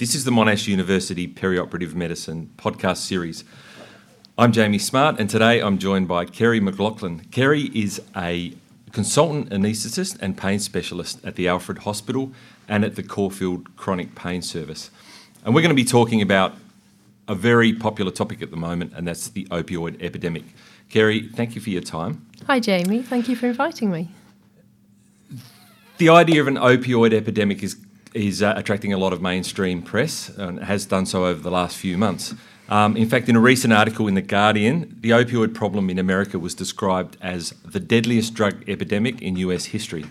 This is the Monash University Perioperative Medicine podcast series. I'm Jamie Smart, and today I'm joined by Kerry McLaughlin. Kerry is a consultant anaesthetist and pain specialist at the Alfred Hospital and at the Caulfield Chronic Pain Service. And we're going to be talking about a very popular topic at the moment, and that's the opioid epidemic. Kerry, thank you for your time. Hi, Jamie. Thank you for inviting me. The idea of an opioid epidemic is is uh, attracting a lot of mainstream press and has done so over the last few months. Um, in fact, in a recent article in The Guardian, the opioid problem in America was described as the deadliest drug epidemic in US history.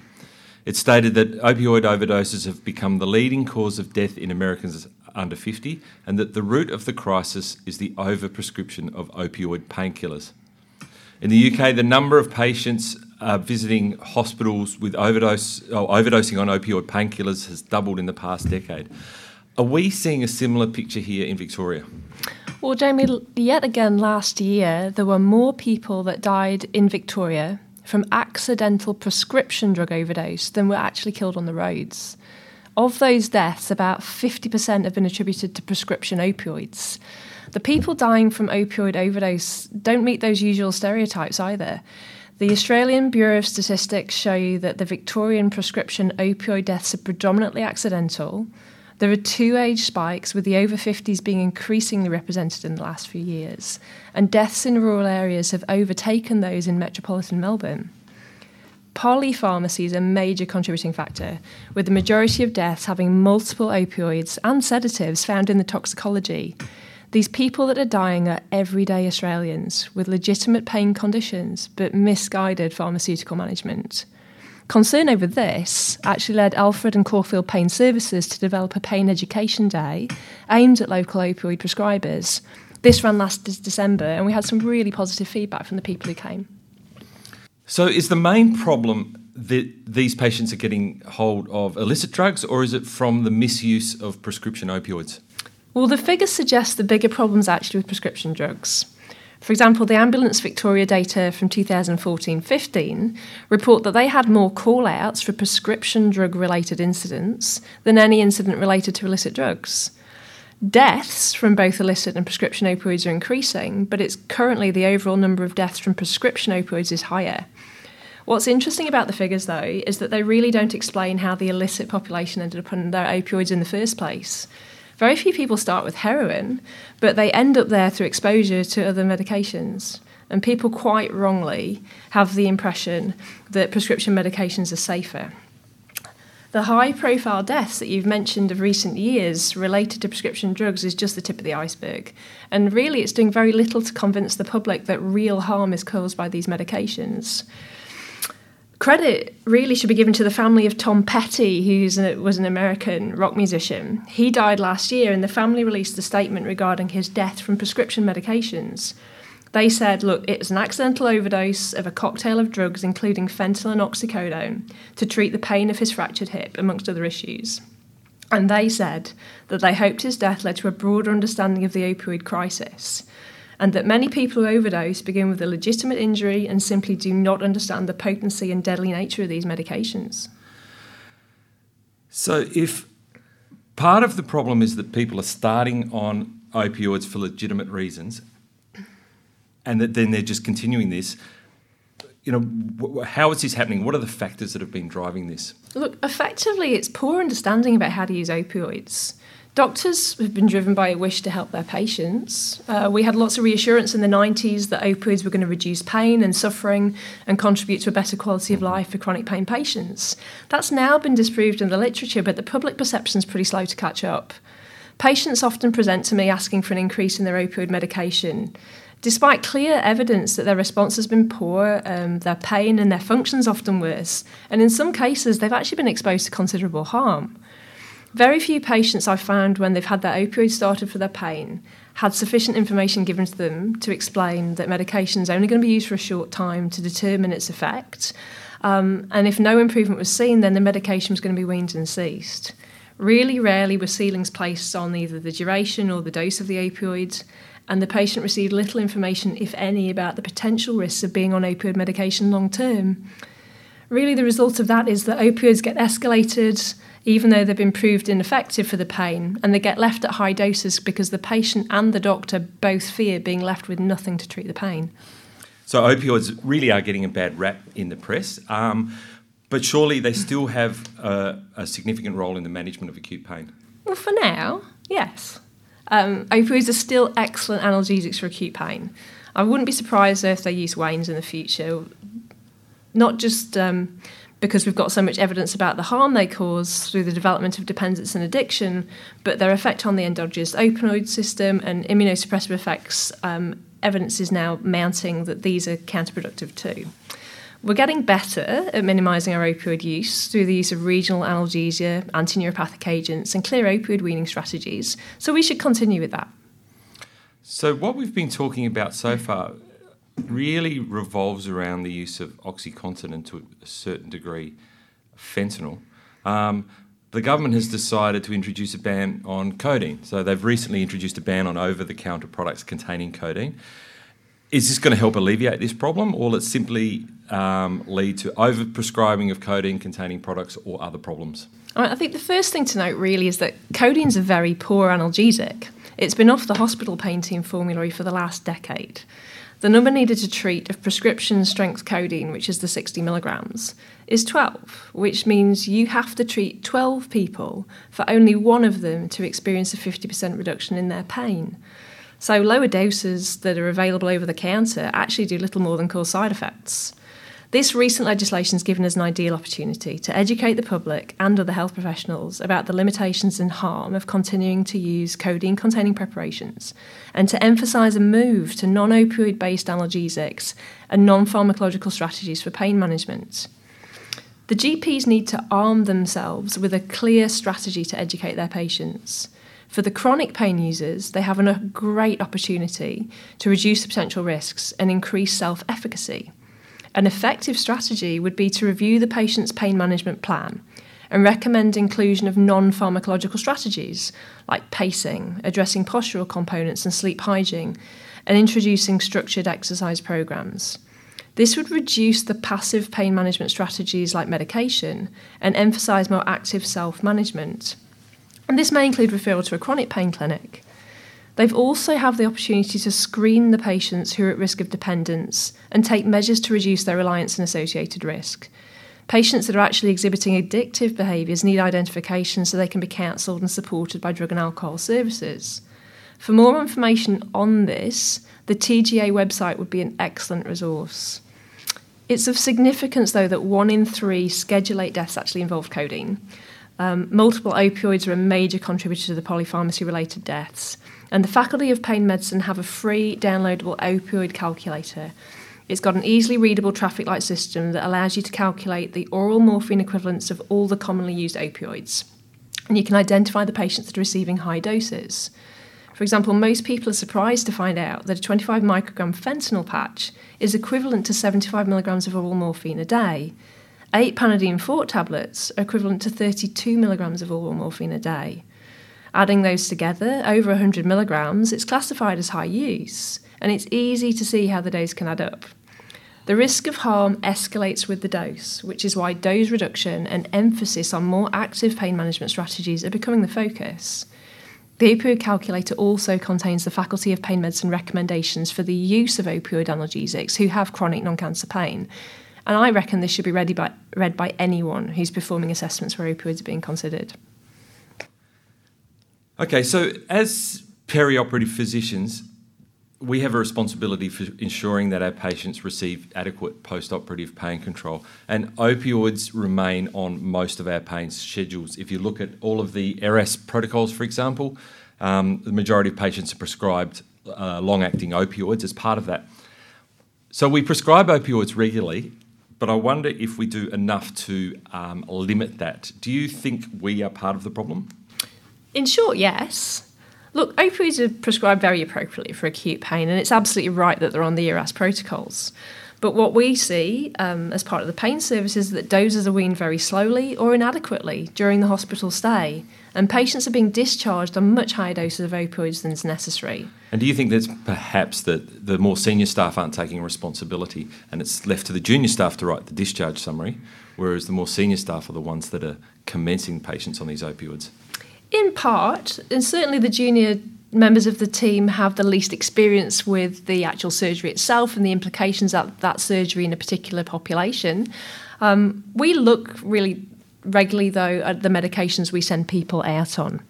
It stated that opioid overdoses have become the leading cause of death in Americans under 50 and that the root of the crisis is the overprescription of opioid painkillers. In the UK, the number of patients uh, visiting hospitals with overdose, oh, overdosing on opioid painkillers has doubled in the past decade. Are we seeing a similar picture here in Victoria? Well, Jamie, yet again last year, there were more people that died in Victoria from accidental prescription drug overdose than were actually killed on the roads. Of those deaths, about 50% have been attributed to prescription opioids. The people dying from opioid overdose don't meet those usual stereotypes either. The Australian Bureau of Statistics show that the Victorian prescription opioid deaths are predominantly accidental, there are two age spikes, with the over 50s being increasingly represented in the last few years, and deaths in rural areas have overtaken those in metropolitan Melbourne. Polypharmacy is a major contributing factor, with the majority of deaths having multiple opioids and sedatives found in the toxicology. These people that are dying are everyday Australians with legitimate pain conditions but misguided pharmaceutical management. Concern over this actually led Alfred and Caulfield Pain Services to develop a pain education day aimed at local opioid prescribers. This ran last December, and we had some really positive feedback from the people who came. So, is the main problem that these patients are getting hold of illicit drugs, or is it from the misuse of prescription opioids? Well, the figures suggest the bigger problems actually with prescription drugs. For example, the Ambulance Victoria data from 2014 15 report that they had more call outs for prescription drug related incidents than any incident related to illicit drugs. Deaths from both illicit and prescription opioids are increasing, but it's currently the overall number of deaths from prescription opioids is higher. What's interesting about the figures, though, is that they really don't explain how the illicit population ended up on their opioids in the first place. Very few people start with heroin, but they end up there through exposure to other medications. And people quite wrongly have the impression that prescription medications are safer. The high profile deaths that you've mentioned of recent years related to prescription drugs is just the tip of the iceberg. And really, it's doing very little to convince the public that real harm is caused by these medications credit really should be given to the family of Tom Petty, who was an American rock musician. He died last year, and the family released a statement regarding his death from prescription medications. They said, look, it was an accidental overdose of a cocktail of drugs, including fentanyl and oxycodone, to treat the pain of his fractured hip, amongst other issues. And they said that they hoped his death led to a broader understanding of the opioid crisis and that many people who overdose begin with a legitimate injury and simply do not understand the potency and deadly nature of these medications. So, if part of the problem is that people are starting on opioids for legitimate reasons, and that then they're just continuing this, you know, how is this happening? What are the factors that have been driving this? Look, effectively, it's poor understanding about how to use opioids. Doctors have been driven by a wish to help their patients. Uh, we had lots of reassurance in the 90s that opioids were going to reduce pain and suffering and contribute to a better quality of life for chronic pain patients. That's now been disproved in the literature, but the public perception is pretty slow to catch up. Patients often present to me asking for an increase in their opioid medication. Despite clear evidence that their response has been poor, um, their pain and their functions often worse, and in some cases, they've actually been exposed to considerable harm. Very few patients I've found when they've had their opioid started for their pain had sufficient information given to them to explain that medication is only going to be used for a short time to determine its effect. Um, and if no improvement was seen, then the medication was going to be weaned and ceased. Really rarely were ceilings placed on either the duration or the dose of the opioid, and the patient received little information, if any, about the potential risks of being on opioid medication long term. Really, the result of that is that opioids get escalated even though they've been proved ineffective for the pain, and they get left at high doses because the patient and the doctor both fear being left with nothing to treat the pain. So, opioids really are getting a bad rap in the press, um, but surely they still have a, a, significant role in the management of acute pain. Well, for now, yes. Um, opioids are still excellent analgesics for acute pain. I wouldn't be surprised if they use wanes in the future, not just um, because we've got so much evidence about the harm they cause through the development of dependence and addiction, but their effect on the endogenous opioid system and immunosuppressive effects, um, evidence is now mounting that these are counterproductive too. We're getting better at minimising our opioid use through the use of regional analgesia, anti neuropathic agents, and clear opioid weaning strategies, so we should continue with that. So, what we've been talking about so far really revolves around the use of OxyContin and to a certain degree fentanyl. Um, the government has decided to introduce a ban on codeine. So they've recently introduced a ban on over the counter products containing codeine. Is this going to help alleviate this problem, or will it simply um, lead to overprescribing of codeine containing products or other problems? I think the first thing to note really is that codeine is a very poor analgesic. It's been off the hospital pain team formulary for the last decade. The number needed to treat of prescription strength codeine, which is the 60 milligrams, is 12, which means you have to treat 12 people for only one of them to experience a 50% reduction in their pain. So, lower doses that are available over the counter actually do little more than cause side effects. This recent legislation has given us an ideal opportunity to educate the public and other health professionals about the limitations and harm of continuing to use codeine containing preparations and to emphasise a move to non opioid based analgesics and non pharmacological strategies for pain management. The GPs need to arm themselves with a clear strategy to educate their patients. For the chronic pain users, they have a great opportunity to reduce the potential risks and increase self efficacy. An effective strategy would be to review the patient's pain management plan and recommend inclusion of non pharmacological strategies like pacing, addressing postural components and sleep hygiene, and introducing structured exercise programs. This would reduce the passive pain management strategies like medication and emphasise more active self management. And this may include referral to a chronic pain clinic. They've also have the opportunity to screen the patients who are at risk of dependence and take measures to reduce their reliance and associated risk. Patients that are actually exhibiting addictive behaviours need identification so they can be counselled and supported by drug and alcohol services. For more information on this, the TGA website would be an excellent resource. It's of significance, though, that one in three Schedule 8 deaths actually involve codeine. Um, multiple opioids are a major contributor to the polypharmacy related deaths. And the Faculty of Pain Medicine have a free downloadable opioid calculator. It's got an easily readable traffic light system that allows you to calculate the oral morphine equivalents of all the commonly used opioids. And you can identify the patients that are receiving high doses. For example, most people are surprised to find out that a 25 microgram fentanyl patch is equivalent to 75 milligrams of oral morphine a day. Eight Panadeine Forte tablets are equivalent to 32 milligrams of oral morphine a day. Adding those together, over 100 milligrams, it's classified as high use, and it's easy to see how the dose can add up. The risk of harm escalates with the dose, which is why dose reduction and emphasis on more active pain management strategies are becoming the focus. The opioid calculator also contains the Faculty of Pain Medicine recommendations for the use of opioid analgesics who have chronic non cancer pain. And I reckon this should be read by, read by anyone who's performing assessments where opioids are being considered. Okay, so as perioperative physicians, we have a responsibility for ensuring that our patients receive adequate post-operative pain control, and opioids remain on most of our pain schedules. If you look at all of the ERAS protocols, for example, um, the majority of patients are prescribed uh, long-acting opioids as part of that. So we prescribe opioids regularly, but I wonder if we do enough to um, limit that. Do you think we are part of the problem? In short, yes. Look, opioids are prescribed very appropriately for acute pain, and it's absolutely right that they're on the ERAS protocols. But what we see um, as part of the pain service is that doses are weaned very slowly or inadequately during the hospital stay, and patients are being discharged on much higher doses of opioids than is necessary. And do you think that's perhaps that the more senior staff aren't taking responsibility and it's left to the junior staff to write the discharge summary, whereas the more senior staff are the ones that are commencing patients on these opioids? In part, and certainly the junior members of the team have the least experience with the actual surgery itself and the implications of that surgery in a particular population. Um, we look really regularly, though, at the medications we send people out on.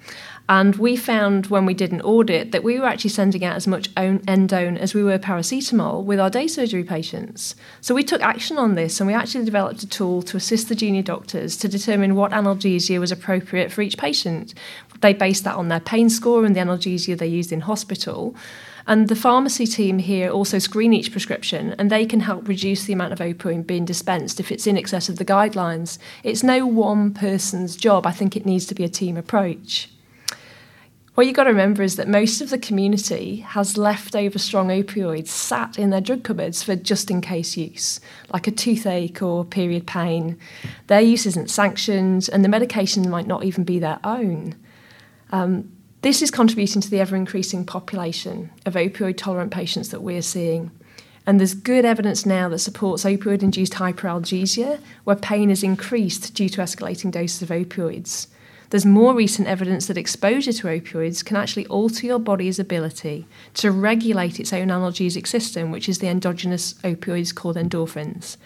And we found when we did an audit that we were actually sending out as much endone as we were paracetamol with our day surgery patients. So we took action on this and we actually developed a tool to assist the junior doctors to determine what analgesia was appropriate for each patient. They based that on their pain score and the analgesia they used in hospital. And the pharmacy team here also screen each prescription and they can help reduce the amount of opioid being dispensed if it's in excess of the guidelines. It's no one person's job. I think it needs to be a team approach. What you've got to remember is that most of the community has leftover strong opioids sat in their drug cupboards for just in case use, like a toothache or period pain. Their use isn't sanctioned, and the medication might not even be their own. Um, this is contributing to the ever increasing population of opioid tolerant patients that we're seeing. And there's good evidence now that supports opioid induced hyperalgesia, where pain is increased due to escalating doses of opioids. There's more recent evidence that exposure to opioids can actually alter your body's ability to regulate its own analgesic system, which is the endogenous opioids called endorphins.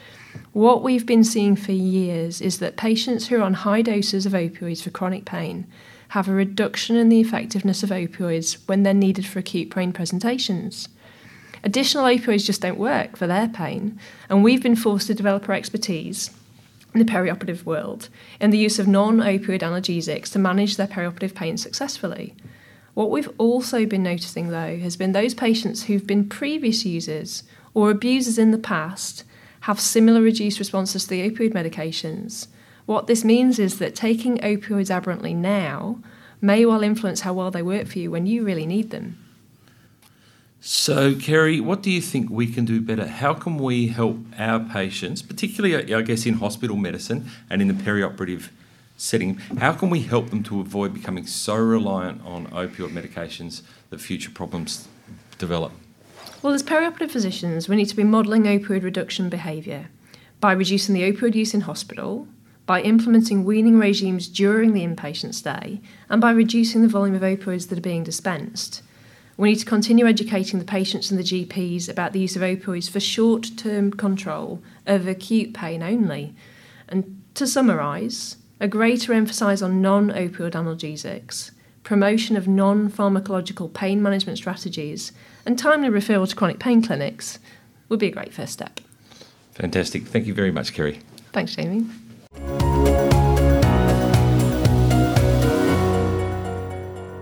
What we've been seeing for years is that patients who are on high doses of opioids for chronic pain have a reduction in the effectiveness of opioids when they're needed for acute pain presentations. Additional opioids just don't work for their pain, and we've been forced to develop our expertise in the perioperative world in the use of non opioid analgesics to manage their perioperative pain successfully. What we've also been noticing, though, has been those patients who've been previous users or abusers in the past have similar reduced responses to the opioid medications. What this means is that taking opioids aberrantly now may well influence how well they work for you when you really need them. So, Kerry, what do you think we can do better? How can we help our patients, particularly, I guess, in hospital medicine and in the perioperative setting, how can we help them to avoid becoming so reliant on opioid medications that future problems develop? Well, as perioperative physicians, we need to be modelling opioid reduction behaviour by reducing the opioid use in hospital, by implementing weaning regimes during the inpatient stay, and by reducing the volume of opioids that are being dispensed. We need to continue educating the patients and the GPs about the use of opioids for short term control of acute pain only. And to summarise, a greater emphasis on non opioid analgesics, promotion of non pharmacological pain management strategies, and timely referral to chronic pain clinics would be a great first step. Fantastic. Thank you very much, Kerry. Thanks, Jamie.